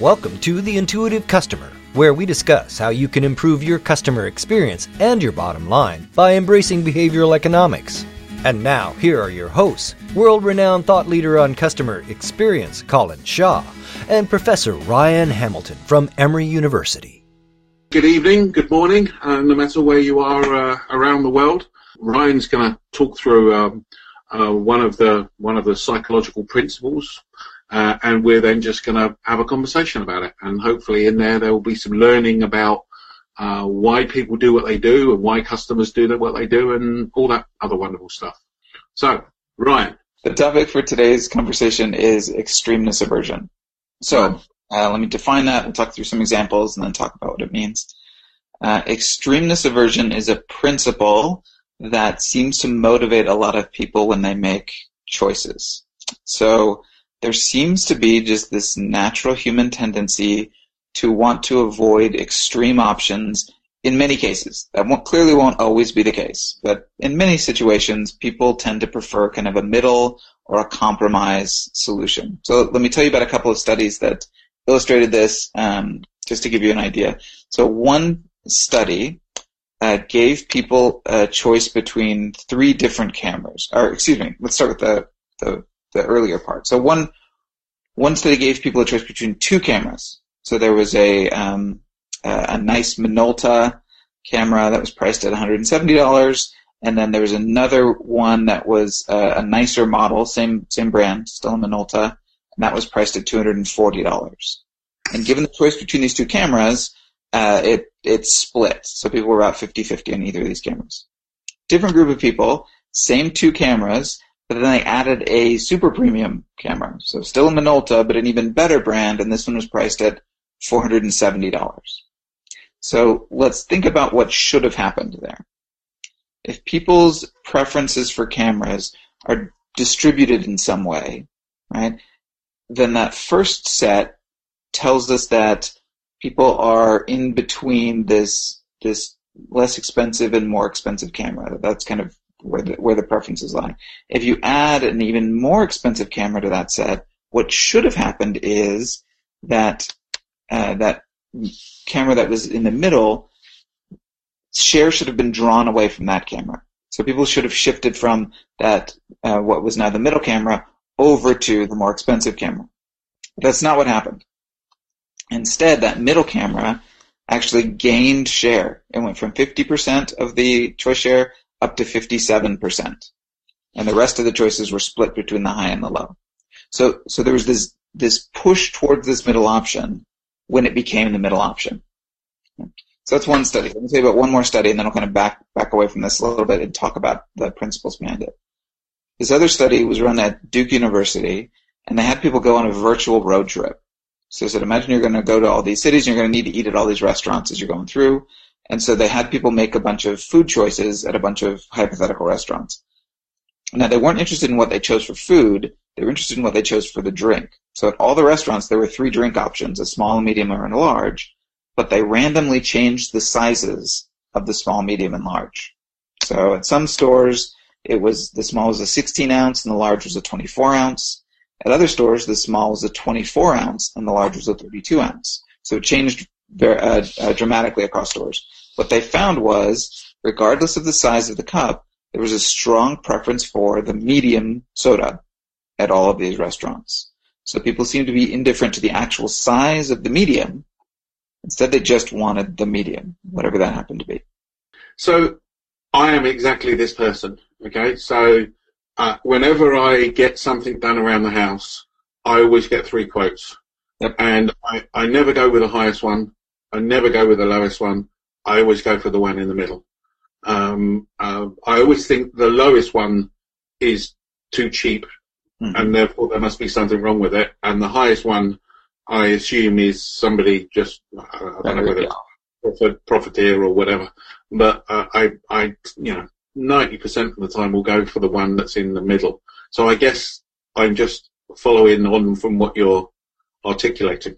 Welcome to The Intuitive Customer, where we discuss how you can improve your customer experience and your bottom line by embracing behavioral economics. And now, here are your hosts world renowned thought leader on customer experience, Colin Shaw, and Professor Ryan Hamilton from Emory University. Good evening, good morning, uh, no matter where you are uh, around the world. Ryan's going to talk through um, uh, one of the one of the psychological principles uh, and we're then just going to have a conversation about it. And hopefully, in there, there will be some learning about uh, why people do what they do and why customers do what they do and all that other wonderful stuff. So, Ryan. The topic for today's conversation is extremeness aversion. So, uh, let me define that. We'll talk through some examples and then talk about what it means. Uh, extremeness aversion is a principle that seems to motivate a lot of people when they make choices. So, there seems to be just this natural human tendency to want to avoid extreme options in many cases. That won't, clearly won't always be the case, but in many situations, people tend to prefer kind of a middle or a compromise solution. So let me tell you about a couple of studies that illustrated this, um, just to give you an idea. So one study uh, gave people a choice between three different cameras, or excuse me, let's start with the, the the earlier part. So one one study gave people a choice between two cameras. So there was a um, a, nice Minolta camera that was priced at $170, and then there was another one that was a nicer model, same same brand, still a Minolta, and that was priced at $240. And given the choice between these two cameras, uh, it it split. So people were about 50-50 on either of these cameras. Different group of people, same two cameras, but then they added a super premium camera. So still a Minolta, but an even better brand, and this one was priced at $470. So let's think about what should have happened there. If people's preferences for cameras are distributed in some way, right, then that first set tells us that people are in between this this less expensive and more expensive camera. That's kind of where the, where the preferences lie. If you add an even more expensive camera to that set, what should have happened is that uh, that camera that was in the middle, share should have been drawn away from that camera. So people should have shifted from that uh, what was now the middle camera over to the more expensive camera. That's not what happened. Instead, that middle camera actually gained share. It went from 50% of the choice share up to 57%. And the rest of the choices were split between the high and the low. So, so there was this, this push towards this middle option when it became the middle option. So that's one study. Let me tell you about one more study and then I'll kind of back, back away from this a little bit and talk about the principles behind it. This other study was run at Duke University and they had people go on a virtual road trip. So they said, imagine you're going to go to all these cities and you're going to need to eat at all these restaurants as you're going through. And so they had people make a bunch of food choices at a bunch of hypothetical restaurants. Now they weren't interested in what they chose for food, they were interested in what they chose for the drink. So at all the restaurants there were three drink options, a small, a medium, or a large, but they randomly changed the sizes of the small, medium, and large. So at some stores it was the small was a 16 ounce and the large was a 24 ounce. At other stores the small was a 24 ounce and the large was a 32 ounce. So it changed very, uh, uh, dramatically across stores. What they found was, regardless of the size of the cup, there was a strong preference for the medium soda at all of these restaurants. So people seemed to be indifferent to the actual size of the medium. Instead, they just wanted the medium, whatever that happened to be. So I am exactly this person. Okay, so uh, whenever I get something done around the house, I always get three quotes, yep. and I, I never go with the highest one. I never go with the lowest one. I always go for the one in the middle. Um, uh, I always think the lowest one is too cheap, mm-hmm. and therefore there must be something wrong with it. And the highest one, I assume, is somebody just uh, I don't know whether it's profiteer or whatever. But uh, I, I, you know, ninety percent of the time will go for the one that's in the middle. So I guess I'm just following on from what you're articulating.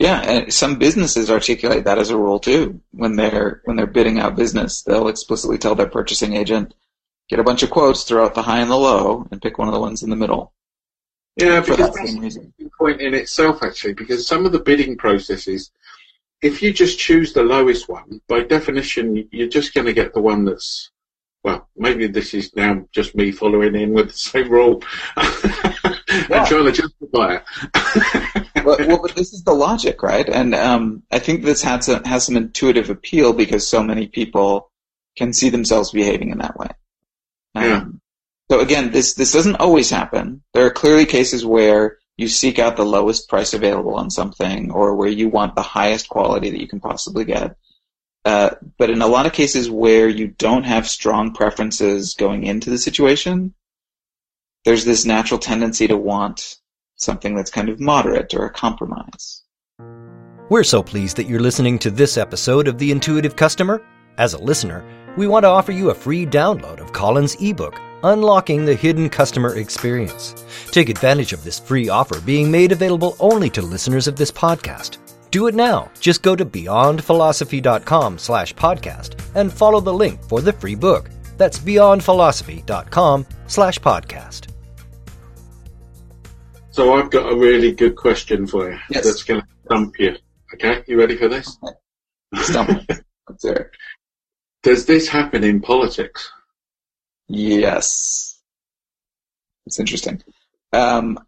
Yeah, and some businesses articulate that as a rule too. When they're when they're bidding out business, they'll explicitly tell their purchasing agent, get a bunch of quotes, throw out the high and the low, and pick one of the ones in the middle. Yeah, for because that that's same reason. point in itself, actually, because some of the bidding processes, if you just choose the lowest one, by definition, you're just going to get the one that's, well, maybe this is now just me following in with the same rule Yeah. and trying to justify it. well, well, but this is the logic, right? And um, I think this has some, has some intuitive appeal because so many people can see themselves behaving in that way. Um, Yeah. So again, this this doesn't always happen. There are clearly cases where you seek out the lowest price available on something, or where you want the highest quality that you can possibly get. Uh, but in a lot of cases where you don't have strong preferences going into the situation, there's this natural tendency to want something that's kind of moderate or a compromise. We're so pleased that you're listening to this episode of The Intuitive Customer. As a listener, we want to offer you a free download of Colin's ebook, Unlocking the Hidden Customer Experience. Take advantage of this free offer being made available only to listeners of this podcast. Do it now. Just go to beyondphilosophy.com slash podcast and follow the link for the free book. That's beyondphilosophy.com slash podcast. So I've got a really good question for you Yes. that's going to stump you. Okay, you ready for this? Stump. It. Does this happen in politics? Yes. It's interesting. Um,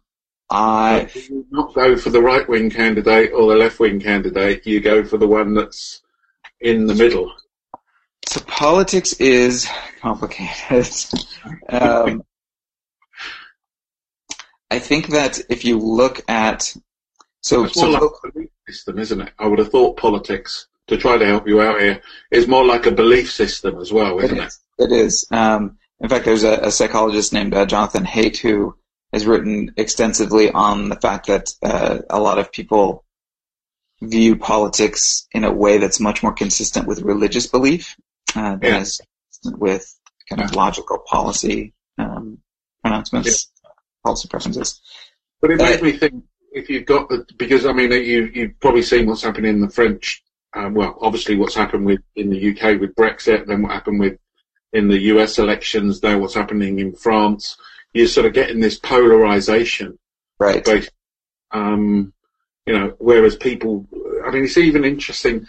I not go for the right wing candidate or the left wing candidate, you go for the one that's in the middle. so politics is complicated. um, I think that if you look at so It's more so like a belief system, isn't it? I would have thought politics, to try to help you out here, is more like a belief system as well, It isn't it? is. It is. Um, in fact, there's a, a psychologist named uh, Jonathan Haidt who has written extensively on the fact that uh, a lot of people view politics in a way that's much more consistent with religious belief uh, than Yeah. is with kind of logical policy um, pronouncements, policy preferences. But it made Uh, me think if you've got the because I mean you you've probably seen what's happening in the French. Um, well, obviously what's happened with in the UK with Brexit, then what happened with in the US elections, then what's happening in France. You're sort of getting this polarization, Right. both. Um, you know, whereas people, I mean, it's even interesting,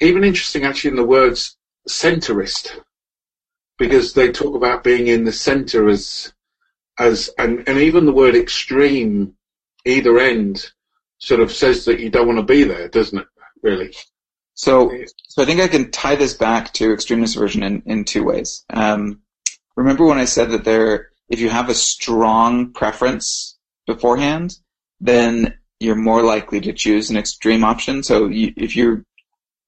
even interesting actually in the words centrist, because they talk about being in the center as, as, and, and even the word extreme, either end, sort of says that you don't want to be there, doesn't it? Really? So, so I think I can tie this back to extremeness aversion in, in two ways. Um, remember when I said that there, if you have a strong preference beforehand, then you're more likely to choose an extreme option. So you, if you're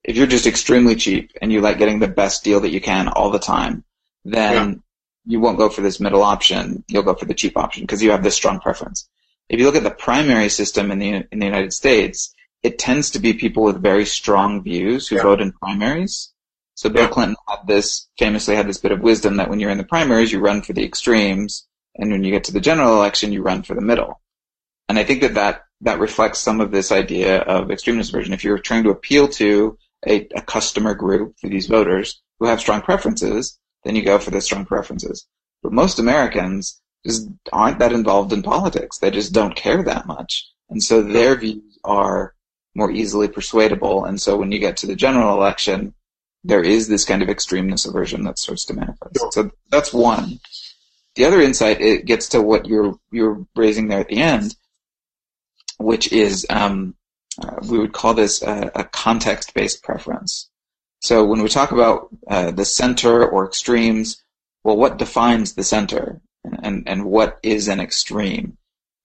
if you're just extremely cheap and you like getting the best deal that you can all the time, then you won't go for this middle option. You'll go for the cheap option because you have this strong preference. If you look at the primary system in the in the United States, it tends to be people with very strong views who Yeah. vote in primaries. So Bill Yeah. Clinton had this famously had this bit of wisdom that when you're in the primaries, you run for the extremes, and when you get to the general election, you run for the middle. And I think that that, that reflects some of this idea of extremeness aversion. If you're trying to appeal to a, a customer group for these voters who have strong preferences, then you go for the strong preferences. But most Americans just aren't that involved in politics. They just don't care that much. And so their views are more easily persuadable. And so when you get to the general election, there is this kind of extremeness aversion that starts to manifest. So that's one. The other insight it gets to what you're you're raising there at the end, which is um, uh, we would call this a, a context-based preference. So when we talk about uh, the center or extremes, well, what defines the center, and and what is an extreme?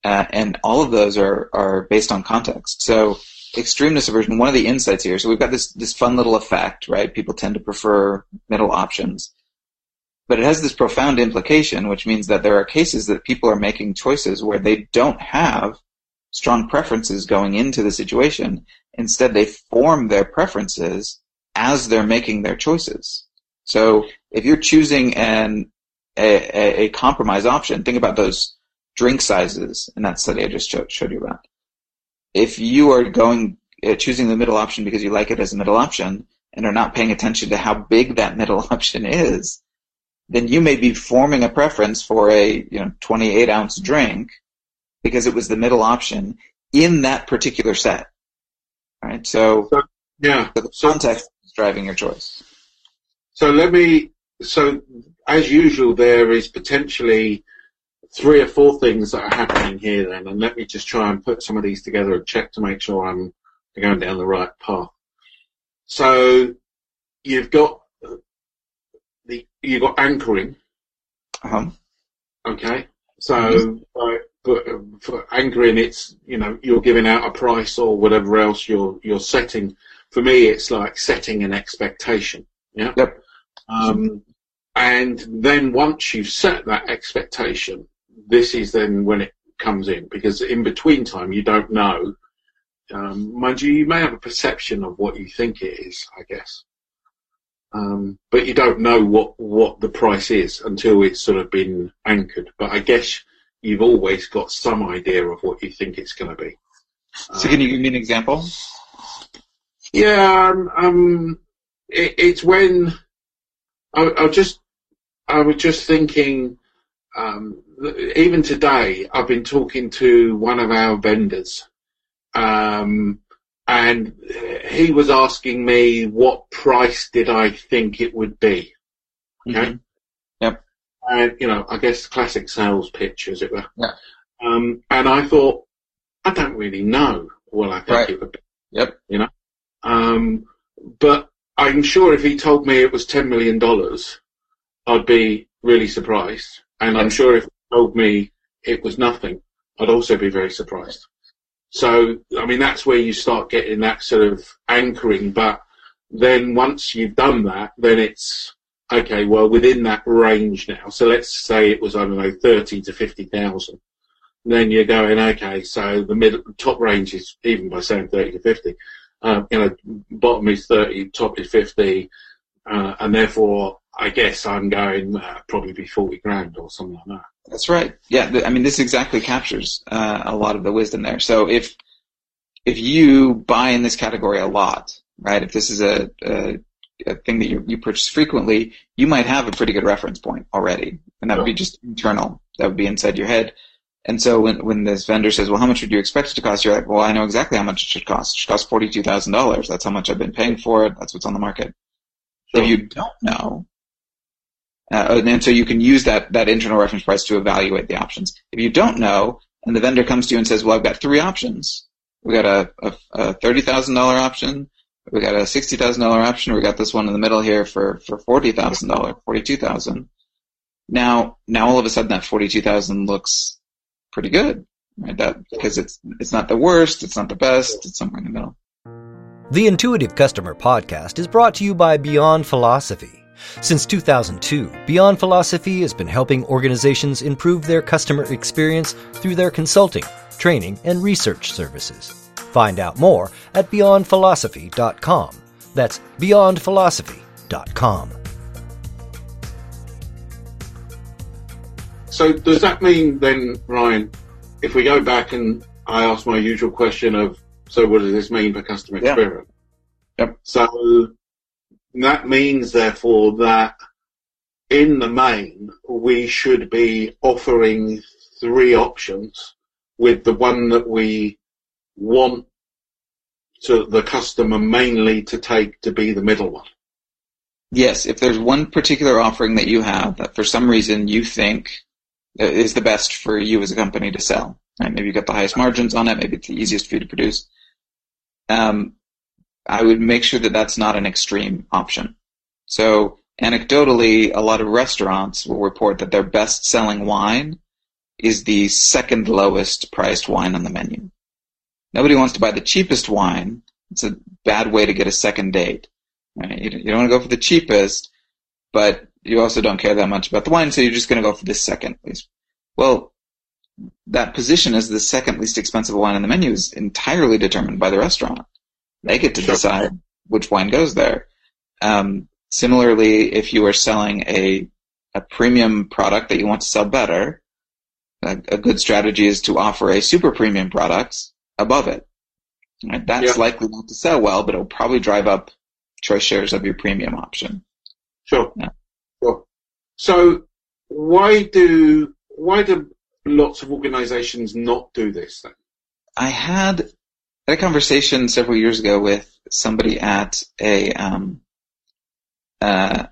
Uh, and all of those are are based on context. So extremeness aversion. One of the insights here. So we've got this this fun little effect, right? People tend to prefer middle options, but it has this profound implication, which means that there are cases that people are making choices where they don't have strong preferences going into the situation. Instead, they form their preferences as they're making their choices. So if you're choosing an a, a, compromise option, think about those drink sizes in that study I just showed, showed you about. If you are going uh, choosing the middle option because you like it as a middle option and are not paying attention to how big that middle option is, then you may be forming a preference for a you know 28 ounce drink because it was the middle option in that particular set. Right? So, so yeah, so the context driving your choice. So let me. So as usual, there is potentially three or four things that are happening here. Then, and let me just try and put some of these together and check to make sure I'm going down the right path. So you've got the you've got anchoring. Uh-huh. Okay. So mm-hmm. But for anchoring, it's you know you're giving out a price or whatever else you're you're setting. For me, it's like setting an expectation. Yeah. Yep. Um, and then once you've set that expectation, this is then when it comes in because in between time you don't know. Um, mind you, you may have a perception of what you think it is, I guess. Um, but you don't know what, what the price is until it's sort of been anchored. But I guess you've always got some idea of what you think it's going to be. So can you give me an example? Yeah, um, um it, it's when I, I just I was just thinking. Um, even today, I've been talking to one of our vendors, um, and he was asking me what price did I think it would be. Okay. Mm-hmm. And you know, I guess classic sales pitch, as it were. Yeah. Um, and I thought, I don't really know what I think right. it would be. Yep. You know. Um, but I'm sure if he told me it was ten million dollars, I'd be really surprised. And I'm sure if he told me it was nothing, I'd also be very surprised. So, I mean, that's where you start getting that sort of anchoring. But then once you've done that, then it's okay. Well, within that range now. So let's say it was I don't know thirty to fifty thousand. Then you're going okay. So the top range is even by saying thirty to fifty. Um, you know, bottom is thirty, top is fifty, uh, and therefore I guess I'm going uh, probably be forty grand or something like that. That's right. Yeah, I mean, this exactly captures uh, a lot of the wisdom there. So if if you buy in this category a lot, right? If this is a, a, a thing that you, you purchase frequently, you might have a pretty good reference point already, and that would be just internal. That would be inside your head. And so when when this vendor says, "Well, how much would you expect it to cost?" You're like, "Well, I know exactly how much it should cost. It should cost forty two thousand dollars. That's how much I've been paying for it. That's what's on the market." Sure. If you don't know, uh, and so you can use that, that internal reference price to evaluate the options. If you don't know, and the vendor comes to you and says, well, I've got three options. We've got a, a, a $30,000 option. We got a $60,000 option. We got this one in the middle here for, for $40,000, 42000 Now, now all of a sudden that 42000 looks pretty good, right? That, because it's, it's not the worst, it's not the best, it's somewhere in the middle. The Intuitive Customer Podcast is brought to you by Beyond Philosophy since 2002, Beyond Philosophy has been helping organizations improve their customer experience through their consulting, training, and research services. Find out more at beyondphilosophy.com. That's beyondphilosophy.com. So, does that mean then, Ryan, if we go back and I ask my usual question of, so what does this mean for customer yeah. experience? Yep. So, that means, therefore, that in the main, we should be offering three options with the one that we want to the customer mainly to take to be the middle one. Yes, if there's one particular offering that you have that for some reason you think is the best for you as a company to sell, right? Maybe you got the highest margins on it, maybe it's the easiest for you to produce. Um, I would make sure that that's not an extreme option. So anecdotally, a lot of restaurants will report that their best selling wine is the second lowest priced wine on the menu. Nobody wants to buy the cheapest wine. It's a bad way to get a second date. Right? You don't want to go for the cheapest, but you also don't care that much about the wine, so you're just going to go for the second least. Well, that position as the second least expensive wine on the menu is entirely determined by the restaurant. They get to decide which wine goes there. Um, similarly, if you are selling a a premium product that you want to sell better, a, a good strategy is to offer a super premium product above it. Right? That's likely not to sell well, but it'll probably drive up choice shares of your premium option. Sure. Yeah. Sure. So why do why do lots of organizations not do this then? I had a conversation several years ago with somebody at a um, uh,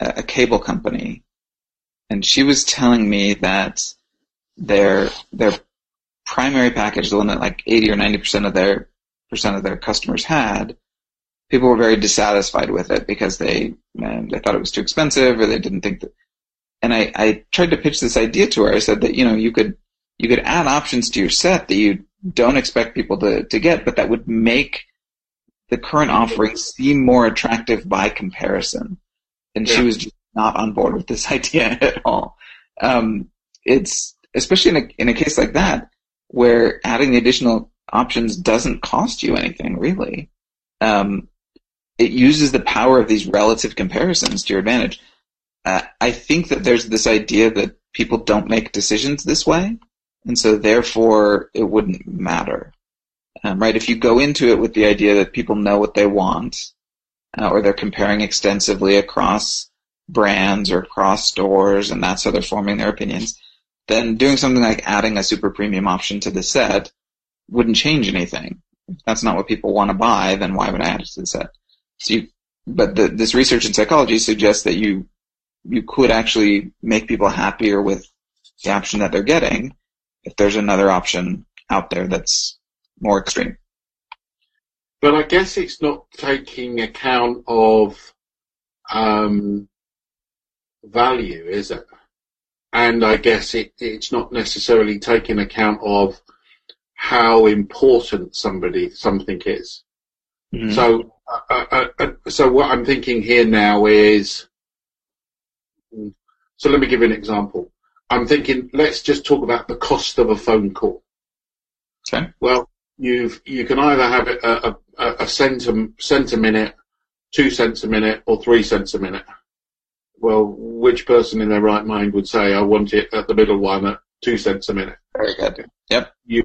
a cable company, and she was telling me that their their primary package, the one that like eighty or ninety percent of their percent of their customers had, people were very dissatisfied with it because they they thought it was too expensive or they didn't think that. And I, I tried to pitch this idea to her. I said that you know you could you could add options to your set that you don't expect people to, to get, but that would make the current offering seem more attractive by comparison. And yeah. she was just not on board with this idea at all. Um, it's especially in a in a case like that where adding the additional options doesn't cost you anything really. Um, it uses the power of these relative comparisons to your advantage. Uh, I think that there's this idea that people don't make decisions this way, and so therefore it wouldn't matter. Um, right? If you go into it with the idea that people know what they want, uh, or they're comparing extensively across brands or across stores, and that's how they're forming their opinions, then doing something like adding a super premium option to the set wouldn't change anything. If that's not what people want to buy, then why would I add it to the set? So you, but the, this research in psychology suggests that you you could actually make people happier with the option that they're getting if there's another option out there that's more extreme. But I guess it's not taking account of um, value, is it? And I guess it, it's not necessarily taking account of how important somebody something is. Mm-hmm. So, uh, uh, uh, so what I'm thinking here now is, so let me give you an example. I'm thinking, let's just talk about the cost of a phone call. Okay. Well, you've you can either have it a, a, a cent a, cent a minute, two cents a minute, or three cents a minute. Well, which person in their right mind would say, "I want it at the middle one at two cents a minute"? Very good. Yep. You,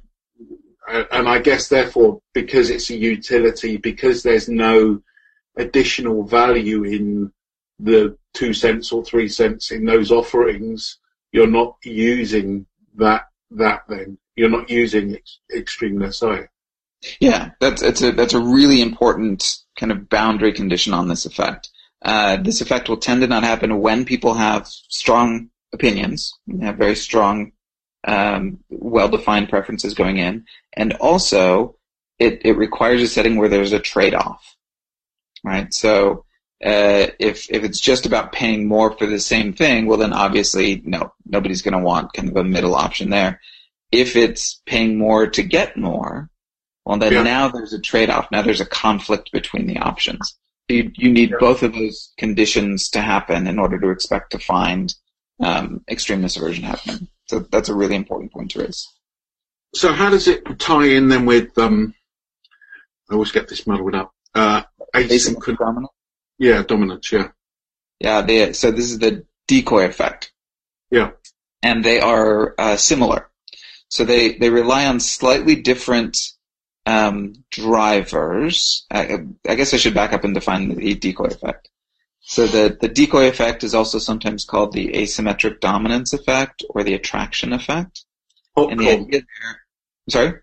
and I guess therefore, because it's a utility, because there's no additional value in the two cents or three cents in those offerings, you're not using that that then you're not using ex- extremeness, are you? Yeah, that's it's a that's a really important kind of boundary condition on this effect. Uh, this effect will tend to not happen when people have strong opinions, have very strong, um, well-defined preferences going in, and also it it requires a setting where there's a trade-off, right? So uh, if if it's just about paying more for the same thing, well then obviously no, nobody's going to want kind of a middle option there. If it's paying more to get more, well then yeah. now there's a trade-off. Now there's a conflict between the options. You you need both of those conditions to happen in order to expect to find um, extremeness aversion happening. So that's a really important point to raise. So how does it tie in then with um? I always get this muddled up. Uh, asynchronous dominant. Yeah, dominance. Yeah. Yeah. They, so this is the decoy effect. Yeah. And they are uh, similar. So they they rely on slightly different um, drivers. I, I, guess I should back up and define the decoy effect. So the, the decoy effect is also sometimes called the asymmetric dominance effect or the attraction effect. Popcorn. And the idea there, sorry?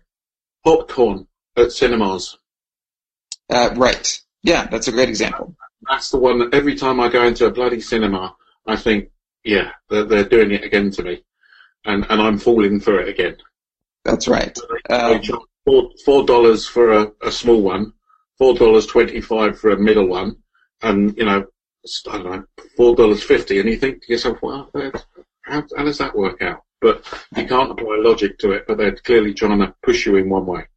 Popcorn at cinemas. Uh, right. Yeah, that's a great example that's the one that every time I go into a bloody cinema, I think, yeah, they're, they're doing it again to me, and and I'm falling for it again. That's right. Um, four dollars for a, a small one, four dollars twenty five for a middle one, and you know, I don't know, four dollars fifty, and you think to yourself, well, how, how does that work out? But you can't apply logic to it. But they're clearly trying to push you in one way.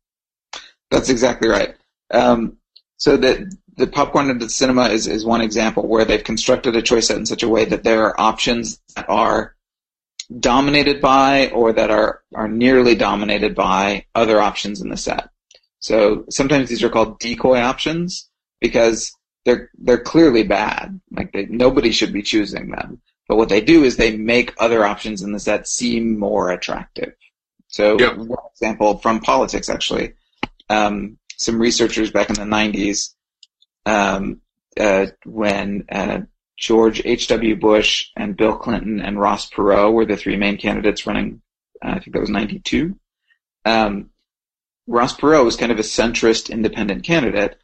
That's exactly right. Um, so that the popcorn at the cinema is, is one example where they've constructed a choice set in such a way that there are options that are dominated by or that are, are nearly dominated by other options in the set. So sometimes these are called decoy options because they're they're clearly bad. Like they, nobody should be choosing them. But what they do is they make other options in the set seem more attractive. So yep. one example from politics actually, um, some researchers back in the 90s um, uh, when uh, George H.W. Bush and Bill Clinton and Ross Perot were the three main candidates running Uh, I think that was 92. Um, Ross Perot was kind of a centrist independent candidate.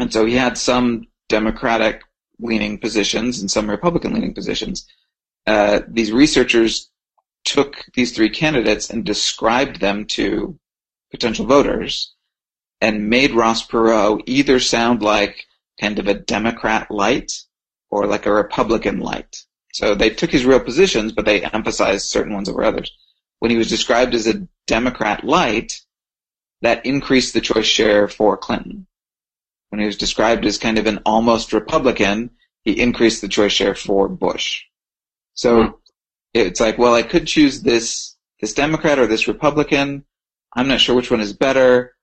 And so he had some Democratic leaning positions and some Republican leaning positions. Uh, these researchers took these three candidates and described them to potential voters and made Ross Perot either sound like kind of a Democrat light or like a Republican light. So they took his real positions, but they emphasized certain ones over others. When he was described as a Democrat light, that increased the choice share for Clinton. When he was described as kind of an almost Republican, he increased the choice share for Bush. So mm-hmm. it's like, well, I could choose this this Democrat or this Republican. I'm not sure which one is better,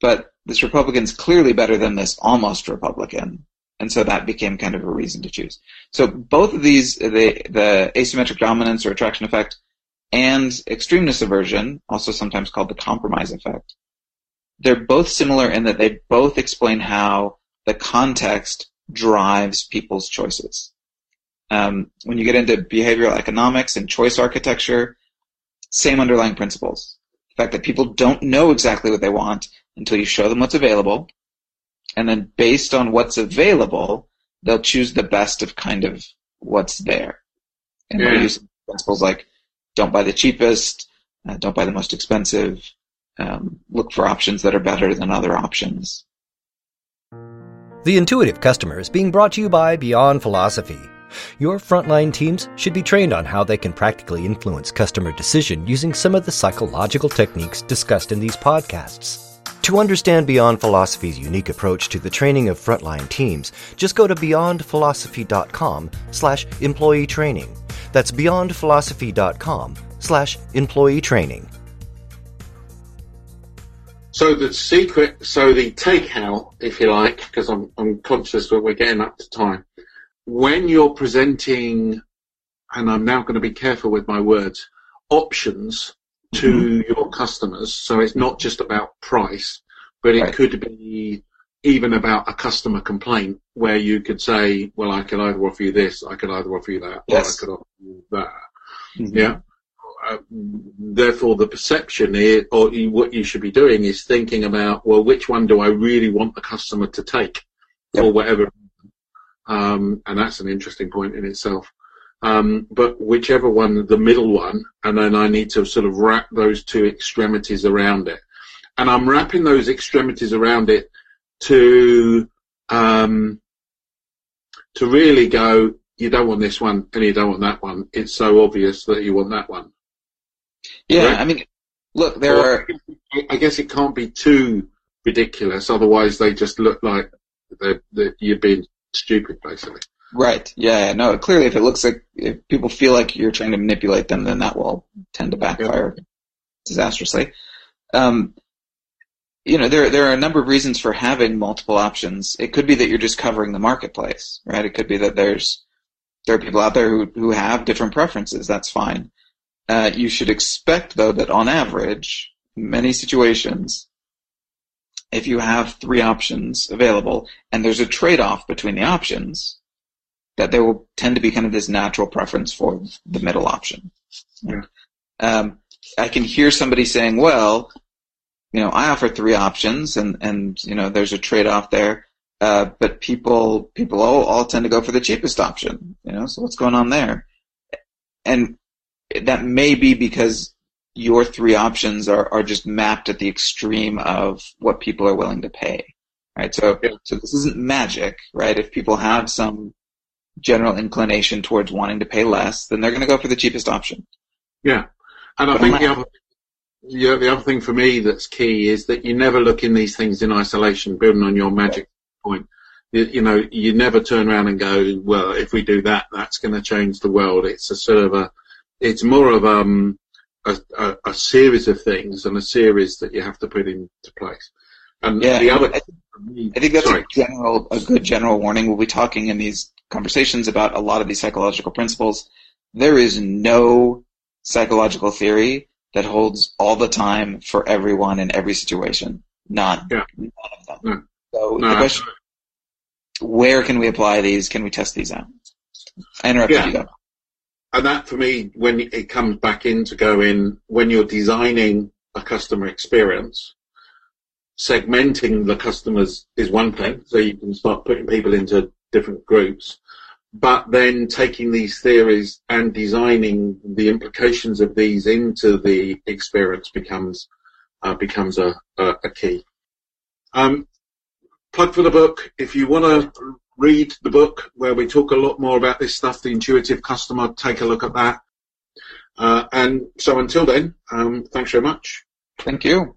but this Republican's clearly better than this almost Republican. And so that became kind of a reason to choose. So both of these, the, the asymmetric dominance or attraction effect and extremeness aversion, also sometimes called the compromise effect, they're both similar in that they both explain how the context drives people's choices. Um, when you get into behavioral economics and choice architecture, same underlying principles. The fact that people don't know exactly what they want until you show them what's available, and then based on what's available, they'll choose the best of kind of what's there. And yeah. we use principles like don't buy the cheapest, uh, don't buy the most expensive, um, look for options that are better than other options. The Intuitive Customer is being brought to you by Beyond Philosophy. Your frontline teams should be trained on how they can practically influence customer decision using some of the psychological techniques discussed in these podcasts. To understand Beyond Philosophy's unique approach to the training of frontline teams, just go to beyondphilosophy.com slash employee training. That's beyondphilosophy.com slash employee training. So the secret, so the takeout, if you like, because I'm, I'm conscious that we're getting up to time. When you're presenting, and I'm now going to be careful with my words, options to mm-hmm. your customers. So it's not just about price, but it right. could be even about a customer complaint where you could say, well, I can either offer you this, I could either offer you that, yes. or I could offer you that. Mm-hmm. Yeah. Uh, therefore, the perception is, or you, what you should be doing is thinking about, well, which one do I really want the customer to take, yep. or whatever. Um, and that's an interesting point in itself. Um, but whichever one, the middle one, and then I need to sort of wrap those two extremities around it. And I'm wrapping those extremities around it to um, to really go. You don't want this one, and you don't want that one. It's so obvious that you want that one. Yeah, right? I mean, look, there well, are. I guess it can't be too ridiculous, otherwise they just look like they're, they're, you're being stupid, basically. Right. Yeah. No. Clearly, if it looks like if people feel like you're trying to manipulate them, then that will tend to backfire yeah. disastrously. Um, you know, there there are a number of reasons for having multiple options. It could be that you're just covering the marketplace, right? It could be that there's there are people out there who who have different preferences. That's fine. Uh, you should expect, though, that on average, many situations, if you have three options available and there's a trade-off between the options, that there will tend to be kind of this natural preference for the middle option. Yeah. Um, I can hear somebody saying, well, you know, I offer three options and, and, you know, there's a trade-off there. Uh, but people, people all, all tend to go for the cheapest option, you know, so what's going on there? And that may be because your three options are, are just mapped at the extreme of what people are willing to pay, right? So, yeah. so this isn't magic, right? If people have some general inclination towards wanting to pay less, then they're going to go for the cheapest option. Yeah, and I but think the other, yeah, the other thing for me that's key is that you never look in these things in isolation. Building on your magic point, you, you know, you never turn around and go, well, if we do that, that's going to change the world. It's a sort of a, it's more of um, a, a, a series of things and a series that you have to put into place. And yeah, the other, I, I think that's sorry. a general, a good general warning. We'll be talking in these conversations about a lot of these psychological principles. There is no psychological theory that holds all the time for everyone in every situation. None. Yeah. None of them. No. So no, the question, where can we apply these? Can we test these out? I interrupted yeah. you. Though. and that for me, when it comes back into going, when you're designing a customer experience, segmenting the customers is one thing. So you can start putting people into different groups, but then taking these theories and designing the implications of these into the experience becomes uh, becomes a, a, a key. Um, plug for the book. If you want to read the book where we talk a lot more about this stuff, the intuitive customer, take a look at that. Uh, and so until then, um, thanks very much. Thank you.